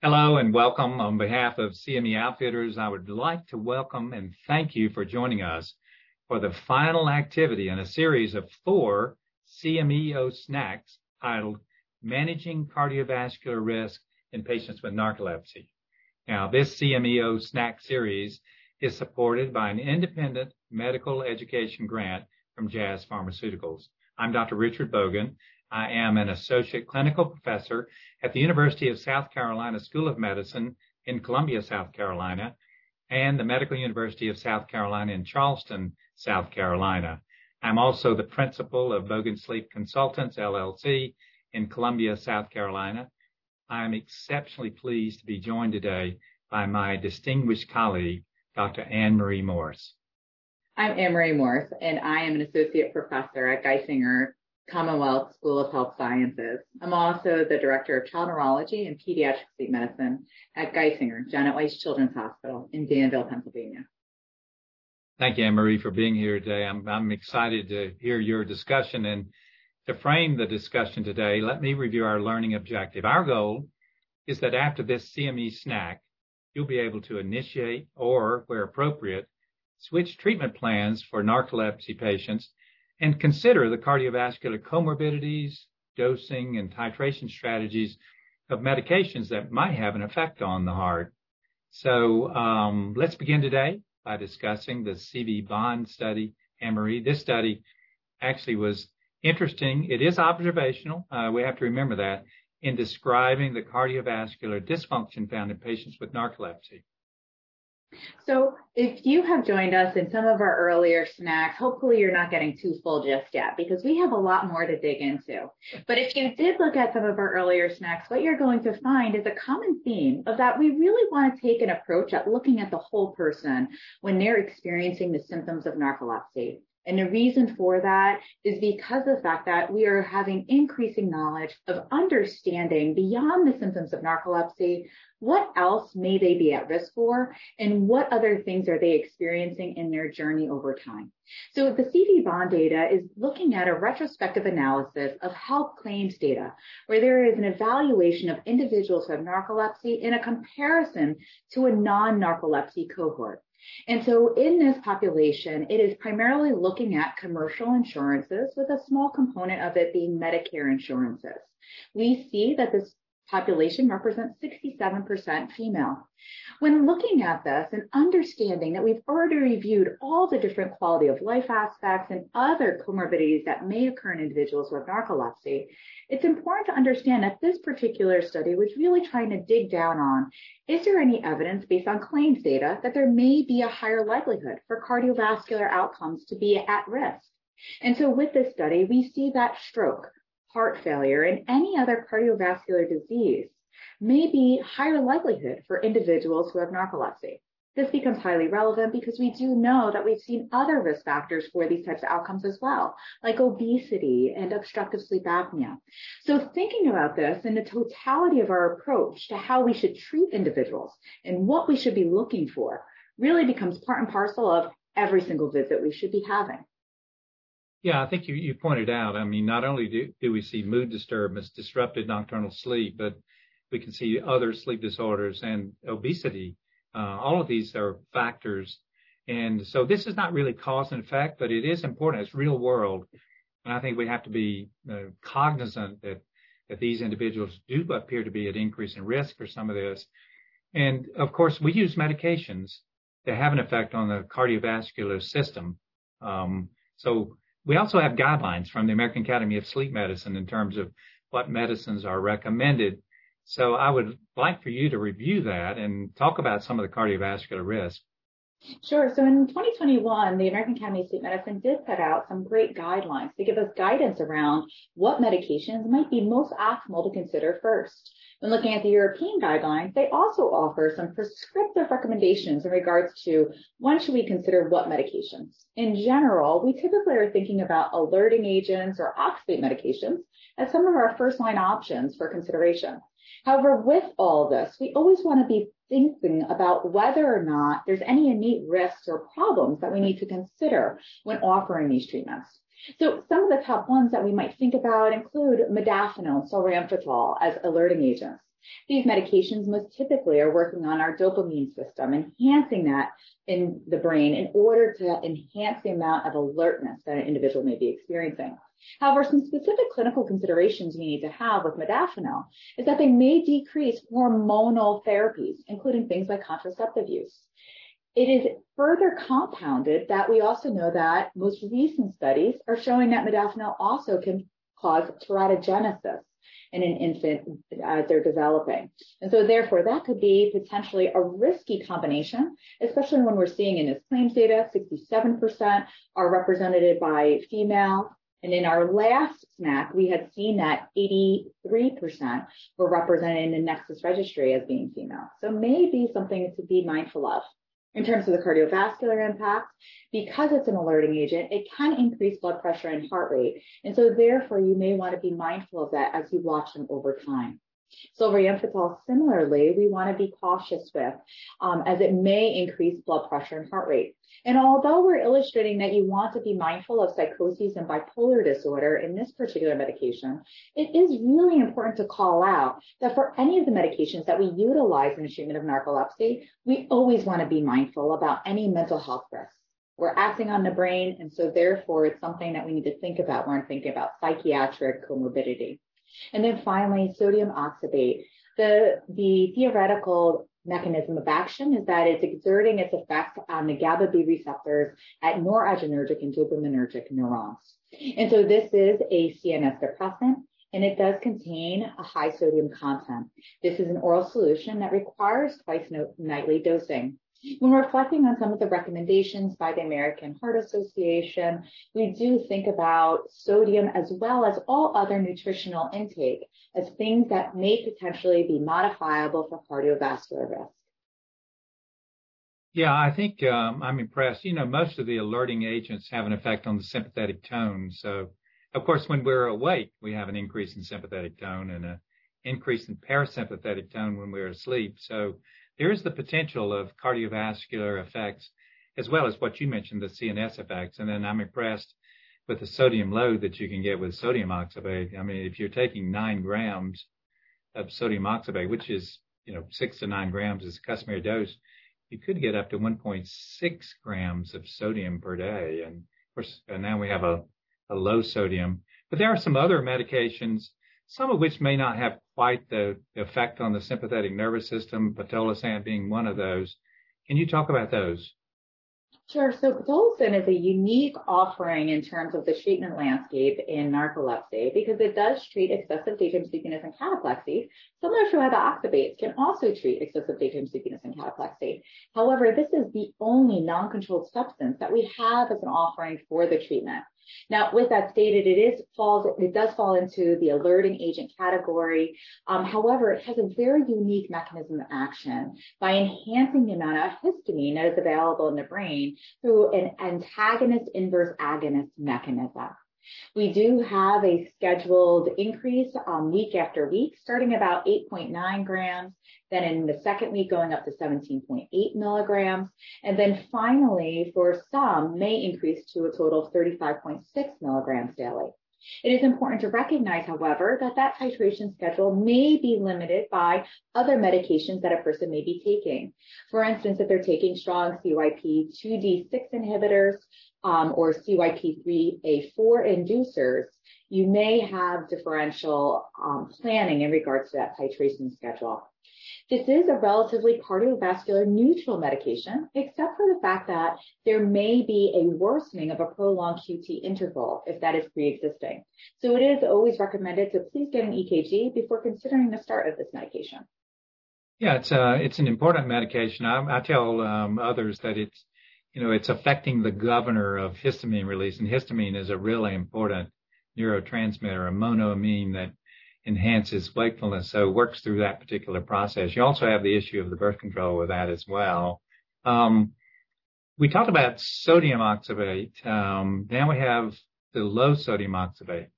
Hello and welcome. On behalf of CME Outfitters, I would like to welcome and thank you for joining us for the final activity in a series of four CMEO snacks titled Managing Cardiovascular Risk in Patients with Narcolepsy. Now, this CMEO snack series is supported by an independent medical education grant from Jazz Pharmaceuticals. I'm Dr. Richard Bogan. I am an associate clinical professor at the University of South Carolina School of Medicine in Columbia, South Carolina, and the Medical University of South Carolina in Charleston, South Carolina. I'm also the principal of Bogan Sleep Consultants, LLC in Columbia, South Carolina. I'm exceptionally pleased to be joined today by my distinguished colleague, Dr. Anne Marie Morse. I'm Anne Marie Morse, and I am an associate professor at Geisinger Commonwealth School of Health Sciences. I'm also the director of child neurology and pediatric sleep medicine at Geisinger, Janet Weis Children's Hospital in Danville, Pennsylvania. Thank you, Anne Marie, for being here today. I'm, I'm excited to hear your discussion. And to frame the discussion today, let me review our learning objective. Our goal is that after this CME snack, you'll be able to initiate or, where appropriate, switch treatment plans for narcolepsy patients and consider the cardiovascular comorbidities, dosing, and titration strategies of medications that might have an effect on the heart. So um, let's begin today by discussing the CV Bond study. Anne-Marie, this study actually was interesting. It is observational. Uh, we have to remember that in describing the cardiovascular dysfunction found in patients with narcolepsy. So if you have joined us in some of our earlier snacks, hopefully you're not getting too full just yet because we have a lot more to dig into. But if you did look at some of our earlier snacks, what you're going to find is a common theme of that we really want to take an approach at looking at the whole person when they're experiencing the symptoms of narcolepsy. And the reason for that is because of the fact that we are having increasing knowledge of understanding beyond the symptoms of narcolepsy, what else may they be at risk for and what other things are they experiencing in their journey over time. So the CV bond data is looking at a retrospective analysis of health claims data where there is an evaluation of individuals who have narcolepsy in a comparison to a non-narcolepsy cohort. And so in this population, it is primarily looking at commercial insurances with a small component of it being Medicare insurances. We see that this population represents 67% female. When looking at this and understanding that we've already reviewed all the different quality of life aspects and other comorbidities that may occur in individuals with narcolepsy, it's important to understand that this particular study was really trying to dig down on is there any evidence based on claims data that there may be a higher likelihood for cardiovascular outcomes to be at risk? And so with this study, we see that stroke, heart failure, and any other cardiovascular disease may be higher likelihood for individuals who have narcolepsy. This becomes highly relevant because we do know that we've seen other risk factors for these types of outcomes as well, like obesity and obstructive sleep apnea. So thinking about this in the totality of our approach to how we should treat individuals and what we should be looking for really becomes part and parcel of every single visit we should be having. Yeah, I think you, you pointed out, I mean, not only do, do we see mood disturbance, disrupted nocturnal sleep, but we can see other sleep disorders and obesity. Uh, all of these are factors. And so this is not really cause and effect, but it is important. It's real world. And I think we have to be uh, cognizant that, that these individuals do appear to be at increase in risk for some of this. And of course, we use medications that have an effect on the cardiovascular system. Um, so we also have guidelines from the American Academy of Sleep Medicine in terms of what medicines are recommended. So I would like for you to review that and talk about some of the cardiovascular risk. Sure. So in 2021, the American Academy of Sleep Medicine did put out some great guidelines to give us guidance around what medications might be most optimal to consider first. When looking at the European guidelines, they also offer some prescriptive recommendations in regards to when should we consider what medications. In general, we typically are thinking about alerting agents or oxybate medications as some of our first line options for consideration. However, with all this, we always want to be thinking about whether or not there's any innate risks or problems that we need to consider when offering these treatments. So some of the top ones that we might think about include modafinil solriamfetol as alerting agents. These medications most typically are working on our dopamine system, enhancing that in the brain in order to enhance the amount of alertness that an individual may be experiencing. However, some specific clinical considerations you need to have with modafinil is that they may decrease hormonal therapies, including things like contraceptive use. It is further compounded that we also know that most recent studies are showing that modafinil also can cause teratogenesis in an infant as they're developing. And so therefore that could be potentially a risky combination, especially when we're seeing in this claims data, 67% are represented by female. And in our last SNAC, we had seen that 83% were represented in the Nexus registry as being female. So maybe something to be mindful of. In terms of the cardiovascular impact, because it's an alerting agent, it can increase blood pressure and heart rate. And so therefore you may want to be mindful of that as you watch them over time. Solriamfetol, similarly, we want to be cautious with, um, as it may increase blood pressure and heart rate. And although we're illustrating that you want to be mindful of psychosis and bipolar disorder in this particular medication, it is really important to call out that for any of the medications that we utilize in the treatment of narcolepsy, we always want to be mindful about any mental health risks. We're acting on the brain, and so therefore it's something that we need to think about when thinking about psychiatric comorbidity. And then finally, sodium oxybate. The, the theoretical mechanism of action is that it's exerting its effects on the GABA B receptors at noradrenergic and dopaminergic neurons. And so this is a CNS depressant and it does contain a high sodium content. This is an oral solution that requires twice nightly dosing. When reflecting on some of the recommendations by the American Heart Association, we do think about sodium as well as all other nutritional intake as things that may potentially be modifiable for cardiovascular risk. Yeah, I think um, I'm impressed. You know, most of the alerting agents have an effect on the sympathetic tone. So, of course, when we're awake, we have an increase in sympathetic tone and an increase in parasympathetic tone when we're asleep. So there is the potential of cardiovascular effects as well as what you mentioned, the CNS effects. And then I'm impressed with the sodium load that you can get with sodium oxybate. I mean, if you're taking nine grams of sodium oxybate, which is, you know, six to nine grams is a customary dose, you could get up to 1.6 grams of sodium per day. And of course, now we have a, a low sodium, but there are some other medications some of which may not have quite the effect on the sympathetic nervous system, pitolisant being one of those. Can you talk about those? Sure. So pitolisant is a unique offering in terms of the treatment landscape in narcolepsy because it does treat excessive daytime sleepiness and cataplexy, similar to how the oxybates can also treat excessive daytime sleepiness and cataplexy. However, this is the only non-controlled substance that we have as an offering for the treatment. Now, with that stated, it is falls, it does fall into the alerting agent category. Um, however, it has a very unique mechanism of action by enhancing the amount of histamine that is available in the brain through an antagonist inverse agonist mechanism. We do have a scheduled increase um, week after week, starting about 8.9 grams, then in the second week going up to 17.8 milligrams, and then finally for some may increase to a total of 35.6 milligrams daily. It is important to recognize, however, that that titration schedule may be limited by other medications that a person may be taking. For instance, if they're taking strong CYP2D6 inhibitors, or CYP3A4 inducers, you may have differential um, planning in regards to that titration schedule. This is a relatively cardiovascular neutral medication, except for the fact that there may be a worsening of a prolonged QT interval if that is pre-existing. So it is always recommended to please get an EKG before considering the start of this medication. Yeah, it's uh, an important medication. I, I tell um, others that it's you know, it's affecting the governor of histamine release. And histamine is a really important neurotransmitter, a monoamine that enhances wakefulness. So it works through that particular process. You also have the issue of the birth control with that as well. Um, we talked about sodium oxybate. Um, now we have the low sodium oxybate.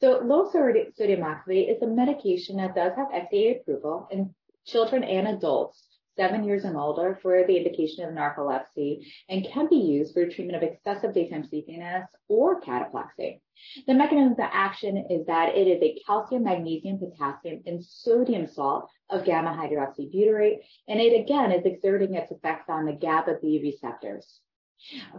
So low sodium oxybate is a medication that does have FDA approval in children and adults seven years and older for the indication of narcolepsy and can be used for treatment of excessive daytime sleepiness or cataplexy. The mechanism of action is that it is a calcium, magnesium, potassium, and sodium salt of gamma hydroxybutyrate, and it again is exerting its effects on the GABA B receptors.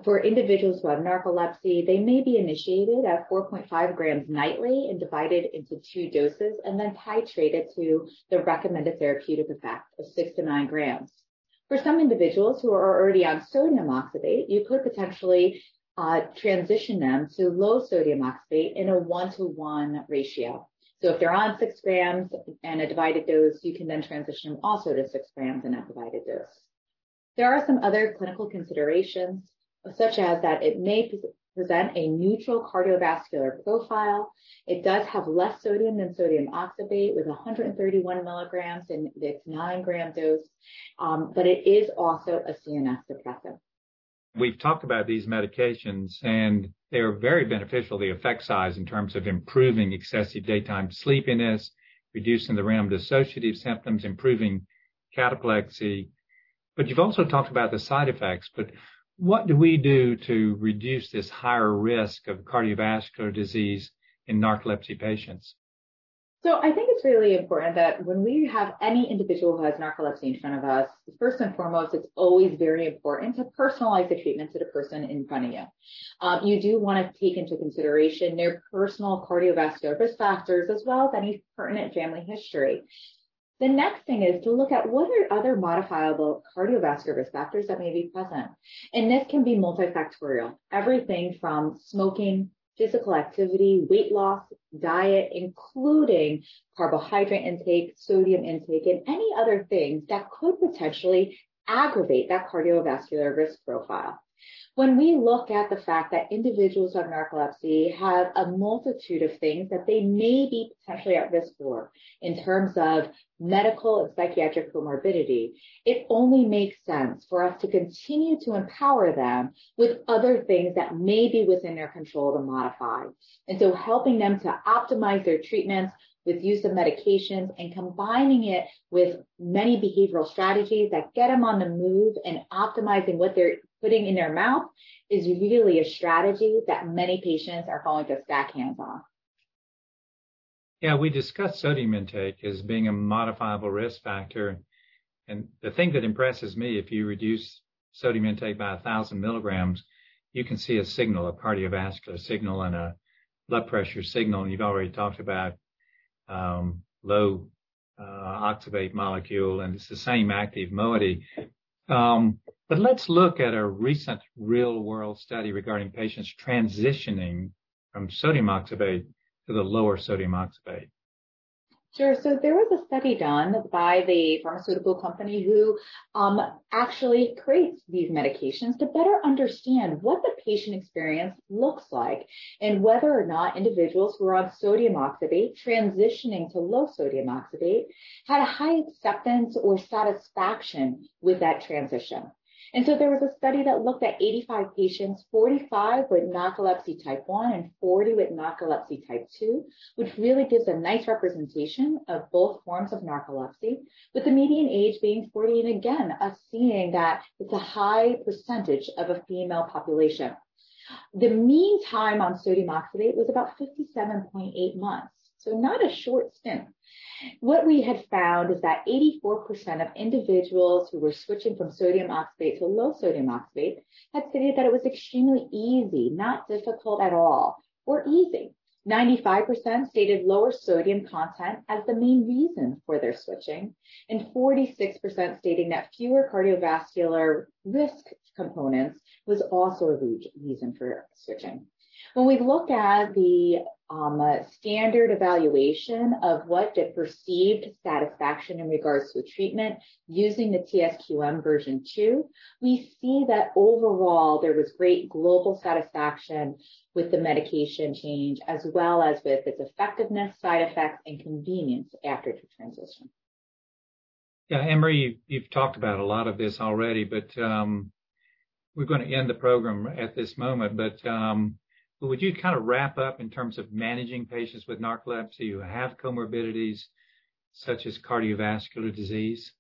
For individuals who have narcolepsy, they may be initiated at 4.5 grams nightly and divided into two doses and then titrated to the recommended therapeutic effect of six to nine grams. For some individuals who are already on sodium oxybate, you could potentially uh, transition them to low sodium oxybate in a one-to-one ratio. So if they're on six grams and a divided dose, you can then transition them also to six grams and a divided dose. There are some other clinical considerations such as that it may present a neutral cardiovascular profile. It does have less sodium than sodium oxybate with 131 milligrams in its 9 gram dose, um, but it is also a CNS depressant. We've talked about these medications, and they are very beneficial, the effect size in terms of improving excessive daytime sleepiness, reducing the random dissociative symptoms, improving cataplexy. But you've also talked about the side effects. But what do we do to reduce this higher risk of cardiovascular disease in narcolepsy patients? So I think it's really important that when we have any individual who has narcolepsy in front of us, first and foremost, it's always very important to personalize the treatment to the person in front of you. Um, you do want to take into consideration their personal cardiovascular risk factors as well as any pertinent family history. The next thing is to look at what are other modifiable cardiovascular risk factors that may be present. And this can be multifactorial, everything from smoking, physical activity, weight loss, diet, including carbohydrate intake, sodium intake, and any other things that could potentially aggravate that cardiovascular risk profile. When we look at the fact that individuals with narcolepsy have a multitude of things that they may be potentially at risk for in terms of medical and psychiatric comorbidity, it only makes sense for us to continue to empower them with other things that may be within their control to modify. And so helping them to optimize their treatments with use of medications and combining it with many behavioral strategies that get them on the move and optimizing what they're putting in their mouth is really a strategy that many patients are going to stack hands on. Yeah, we discussed sodium intake as being a modifiable risk factor. And the thing that impresses me, if you reduce sodium intake by 1,000 milligrams, you can see a signal, a cardiovascular signal and a blood pressure signal. And you've already talked about um, low uh, molecule, and it's the same active moiety. Um, but let's look at a recent real-world study regarding patients transitioning from sodium oxybate to the lower sodium oxybate. Sure. So there was a study done by the pharmaceutical company who um, actually creates these medications to better understand what the patient experience looks like and whether or not individuals who are on sodium oxybate transitioning to low sodium oxybate had a high acceptance or satisfaction with that transition. And so there was a study that looked at 85 patients, 45 with narcolepsy type 1 and 40 with narcolepsy type 2, which really gives a nice representation of both forms of narcolepsy, with the median age being 40. And again, us seeing that it's a high percentage of a female population. The mean time on sodium oxybate was about 57.8 months. So not a short stint. What we had found is that 84% of individuals who were switching from sodium oxybate to low sodium oxybate had stated that it was extremely easy, not difficult at all, or easy. 95% stated lower sodium content as the main reason for their switching, and 46% stating that fewer cardiovascular risk components was also a reason for switching. When we look at the um, standard evaluation of what the perceived satisfaction in regards to treatment using the TSQM version 2, we see that overall there was great global satisfaction with the medication change as well as with its effectiveness, side effects, and convenience after the transition. Yeah, Anne Marie, you've talked about a lot of this already, but um, we're going to end the program at this moment. But um, would you kind of wrap up in terms of managing patients with narcolepsy who have comorbidities such as cardiovascular disease?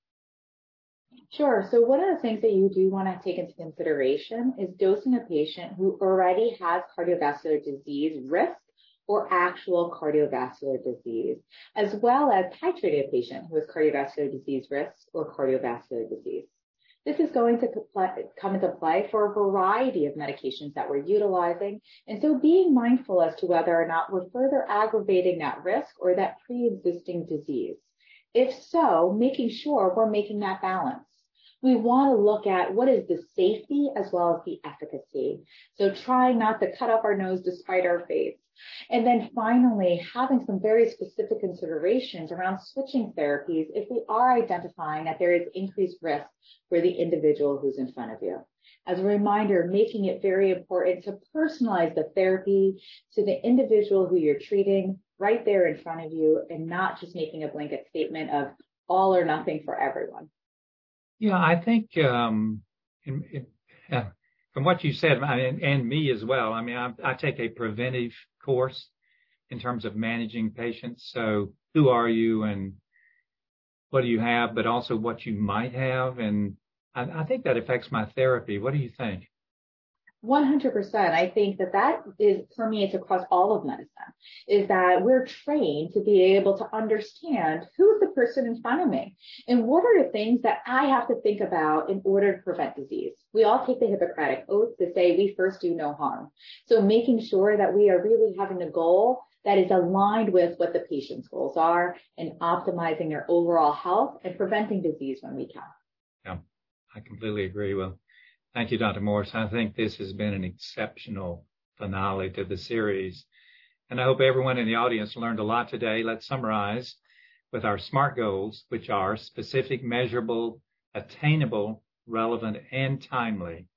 Sure. So one of the things that you do want to take into consideration is dosing a patient who already has cardiovascular disease risk or actual cardiovascular disease, as well as titrating a patient who has cardiovascular disease risk or cardiovascular disease. This is going to come into play for a variety of medications that we're utilizing. And so being mindful as to whether or not we're further aggravating that risk or that pre-existing disease. If so, making sure we're making that balance we want to look at what is the safety as well as the efficacy. So trying not to cut off our nose despite our face. And then finally, having some very specific considerations around switching therapies if we are identifying that there is increased risk for the individual who's in front of you. As a reminder, making it very important to personalize the therapy to the individual who you're treating right there in front of you and not just making a blanket statement of all or nothing for everyone. Yeah, I think um, in, in, uh, from what you said, I mean, and me as well. I mean, I, I take a preventive course in terms of managing patients. So, who are you, and what do you have, but also what you might have, and I, I think that affects my therapy. What do you think? 100%. I think that that is permeates across all of medicine is that we're trained to be able to understand who's the person in front of me and what are the things that I have to think about in order to prevent disease. We all take the Hippocratic oath to say we first do no harm. So making sure that we are really having a goal that is aligned with what the patient's goals are and optimizing their overall health and preventing disease when we can. Yeah, I completely agree. Well, Thank you, Dr. Morse. I think this has been an exceptional finale to the series. And I hope everyone in the audience learned a lot today. Let's summarize with our SMART goals, which are specific, measurable, attainable, relevant, and timely.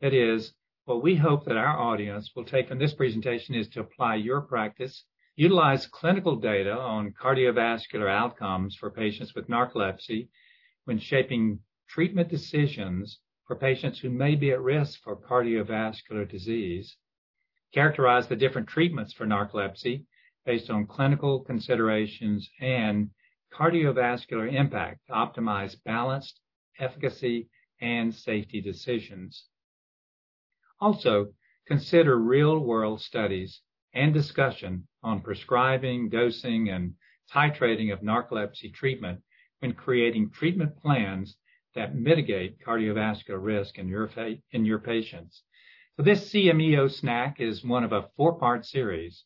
That is, what we hope that our audience will take from this presentation is to apply your practice, utilize clinical data on cardiovascular outcomes for patients with narcolepsy when shaping treatment decisions for patients who may be at risk for cardiovascular disease, characterize the different treatments for narcolepsy based on clinical considerations and cardiovascular impact to optimize balanced efficacy and safety decisions. Also, consider real-world studies and discussion on prescribing, dosing, and titrating of narcolepsy treatment when creating treatment plans that mitigate cardiovascular risk in your, in your patients. So this CMEO snack is one of a four-part series.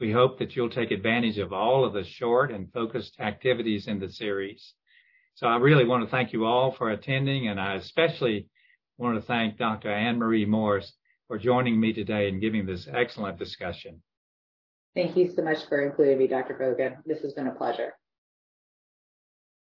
We hope that you'll take advantage of all of the short and focused activities in the series. So I really want to thank you all for attending, and I especially want to thank Dr. Anne Marie Morse for joining me today and giving this excellent discussion. Thank you so much for including me, Dr. Bogan. This has been a pleasure.